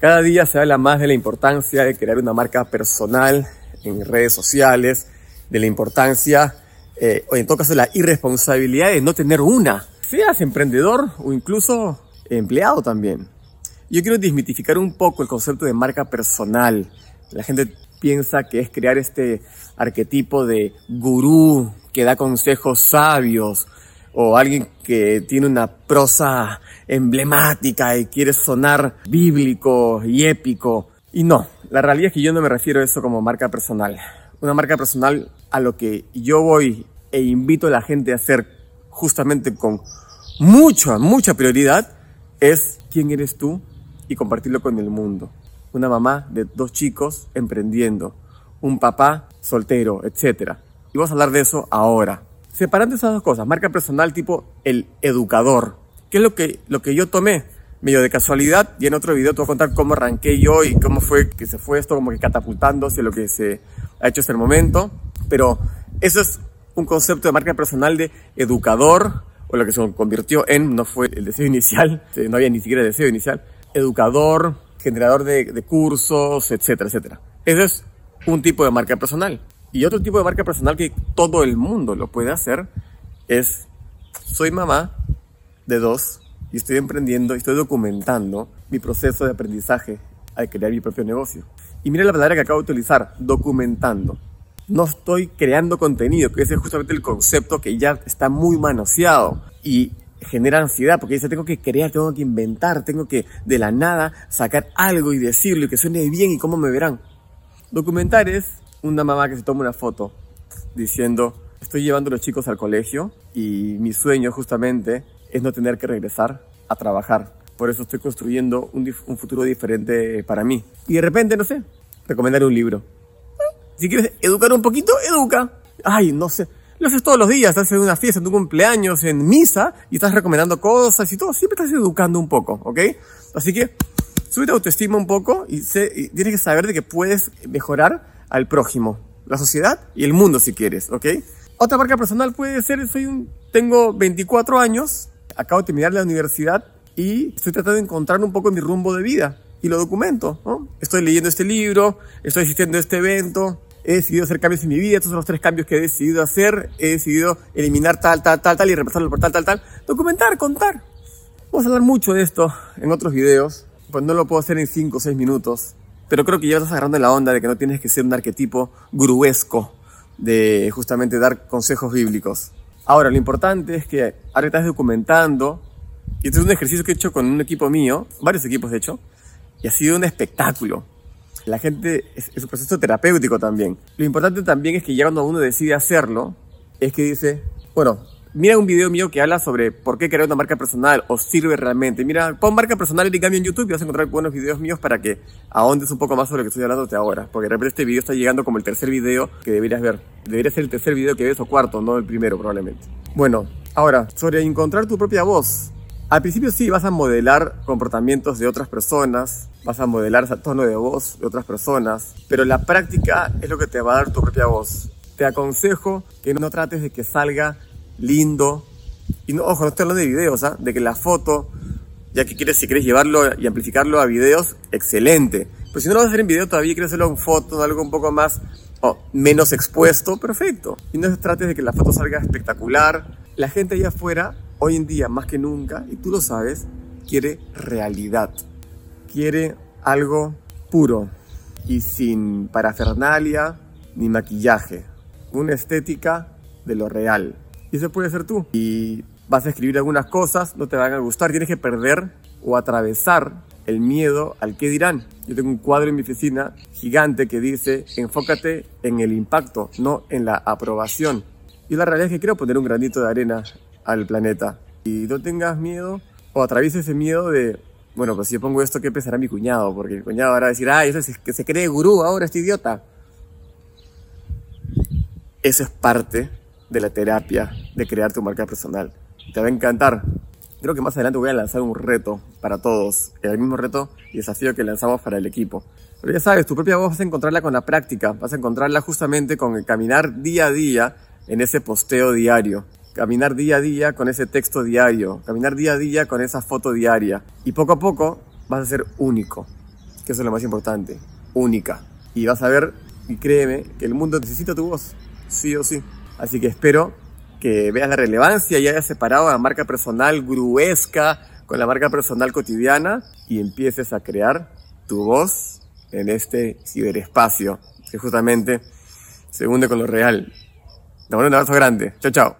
Cada día se habla más de la importancia de crear una marca personal en redes sociales, de la importancia, eh, o en todo caso, la irresponsabilidad de no tener una, seas emprendedor o incluso empleado también. Yo quiero desmitificar un poco el concepto de marca personal. La gente piensa que es crear este arquetipo de gurú que da consejos sabios o alguien que tiene una prosa emblemática y quiere sonar bíblico y épico. Y no, la realidad es que yo no me refiero a eso como marca personal. Una marca personal a lo que yo voy e invito a la gente a hacer justamente con mucha, mucha prioridad es quién eres tú y compartirlo con el mundo. Una mamá de dos chicos emprendiendo, un papá soltero, etc. Y vamos a hablar de eso ahora. Separando esas dos cosas, marca personal tipo el educador, que es lo que, lo que yo tomé medio de casualidad y en otro video te voy a contar cómo arranqué yo y cómo fue que se fue esto como que catapultando hacia lo que se ha hecho hasta el momento. Pero eso es un concepto de marca personal de educador o lo que se convirtió en, no fue el deseo inicial, no había ni siquiera deseo inicial, educador, generador de, de cursos, etcétera, etcétera. Ese es un tipo de marca personal. Y otro tipo de marca personal que todo el mundo lo puede hacer es, soy mamá de dos y estoy emprendiendo y estoy documentando mi proceso de aprendizaje al crear mi propio negocio. Y mira la palabra que acabo de utilizar, documentando. No estoy creando contenido, que ese es justamente el concepto que ya está muy manoseado y genera ansiedad porque dice, tengo que crear, tengo que inventar, tengo que de la nada sacar algo y decirlo y que suene bien y cómo me verán. Documentar es una mamá que se toma una foto diciendo, estoy llevando a los chicos al colegio y mi sueño justamente es no tener que regresar a trabajar. Por eso estoy construyendo un, un futuro diferente para mí. Y de repente, no sé, recomendar un libro. Si quieres educar un poquito, educa. Ay, no sé. Lo haces todos los días, estás en una fiesta, en tu cumpleaños, en misa, y estás recomendando cosas y todo. Siempre estás educando un poco, ¿ok? Así que sube tu autoestima un poco y, y tienes que saber de que puedes mejorar al prójimo, la sociedad y el mundo si quieres, ¿ok? Otra marca personal puede ser, soy un, tengo 24 años, acabo de terminar la universidad y estoy tratando de encontrar un poco mi rumbo de vida y lo documento. Estoy leyendo este libro, estoy asistiendo este evento, he decidido hacer cambios en mi vida, estos son los tres cambios que he decidido hacer, he decidido eliminar tal, tal, tal, tal y reemplazarlo por tal, tal, tal. Documentar, contar. Vamos a hablar mucho de esto en otros videos, pues no lo puedo hacer en 5 o 6 minutos, pero creo que ya estás agarrando la onda de que no tienes que ser un arquetipo gruesco de justamente dar consejos bíblicos. Ahora, lo importante es que ahora estás documentando, y este es un ejercicio que he hecho con un equipo mío, varios equipos de hecho, y ha sido un espectáculo. La gente es, es un proceso terapéutico también. Lo importante también es que ya cuando uno decide hacerlo, es que dice, bueno, Mira un video mío que habla sobre por qué crear una marca personal o sirve realmente. Mira, pon marca personal y cambio en YouTube y vas a encontrar buenos videos míos para que ahondes un poco más sobre lo que estoy hablando de ahora. Porque de repente este video está llegando como el tercer video que deberías ver. Debería ser el tercer video que ves o cuarto, no el primero probablemente. Bueno, ahora, sobre encontrar tu propia voz. Al principio sí vas a modelar comportamientos de otras personas, vas a modelar ese tono de voz de otras personas, pero la práctica es lo que te va a dar tu propia voz. Te aconsejo que no trates de que salga lindo. Y no, ojo, no estoy hablando de videos, ¿ah? de que la foto, ya que quieres, si quieres llevarlo y amplificarlo a videos, excelente. Pues si no lo vas a hacer en video, todavía quieres hacerlo en foto, algo un poco más, o menos expuesto, perfecto. Y no trates de que la foto salga espectacular. La gente allá afuera, hoy en día, más que nunca, y tú lo sabes, quiere realidad. Quiere algo puro y sin parafernalia ni maquillaje. Una estética de lo real. Y eso puede ser tú. Y vas a escribir algunas cosas, no te van a gustar, tienes que perder o atravesar el miedo al que dirán. Yo tengo un cuadro en mi oficina gigante que dice, enfócate en el impacto, no en la aprobación. Y la realidad es que quiero poner un granito de arena al planeta. Y no tengas miedo o atraviesa ese miedo de, bueno, pues si yo pongo esto, ¿qué pensará mi cuñado? Porque mi cuñado ahora va a decir, ah, eso es que se cree gurú ahora, este idiota. Eso es parte de la terapia de crear tu marca personal. Te va a encantar. Creo que más adelante voy a lanzar un reto para todos, el mismo reto y desafío que lanzamos para el equipo. Pero ya sabes, tu propia voz vas a encontrarla con la práctica, vas a encontrarla justamente con el caminar día a día en ese posteo diario, caminar día a día con ese texto diario, caminar día a día con esa foto diaria y poco a poco vas a ser único. que eso es lo más importante, única. Y vas a ver, y créeme, que el mundo necesita tu voz, sí o sí. Así que espero que veas la relevancia y hayas separado la marca personal gruesca con la marca personal cotidiana y empieces a crear tu voz en este ciberespacio que justamente se hunde con lo real. Te mando un abrazo grande. Chao, chao.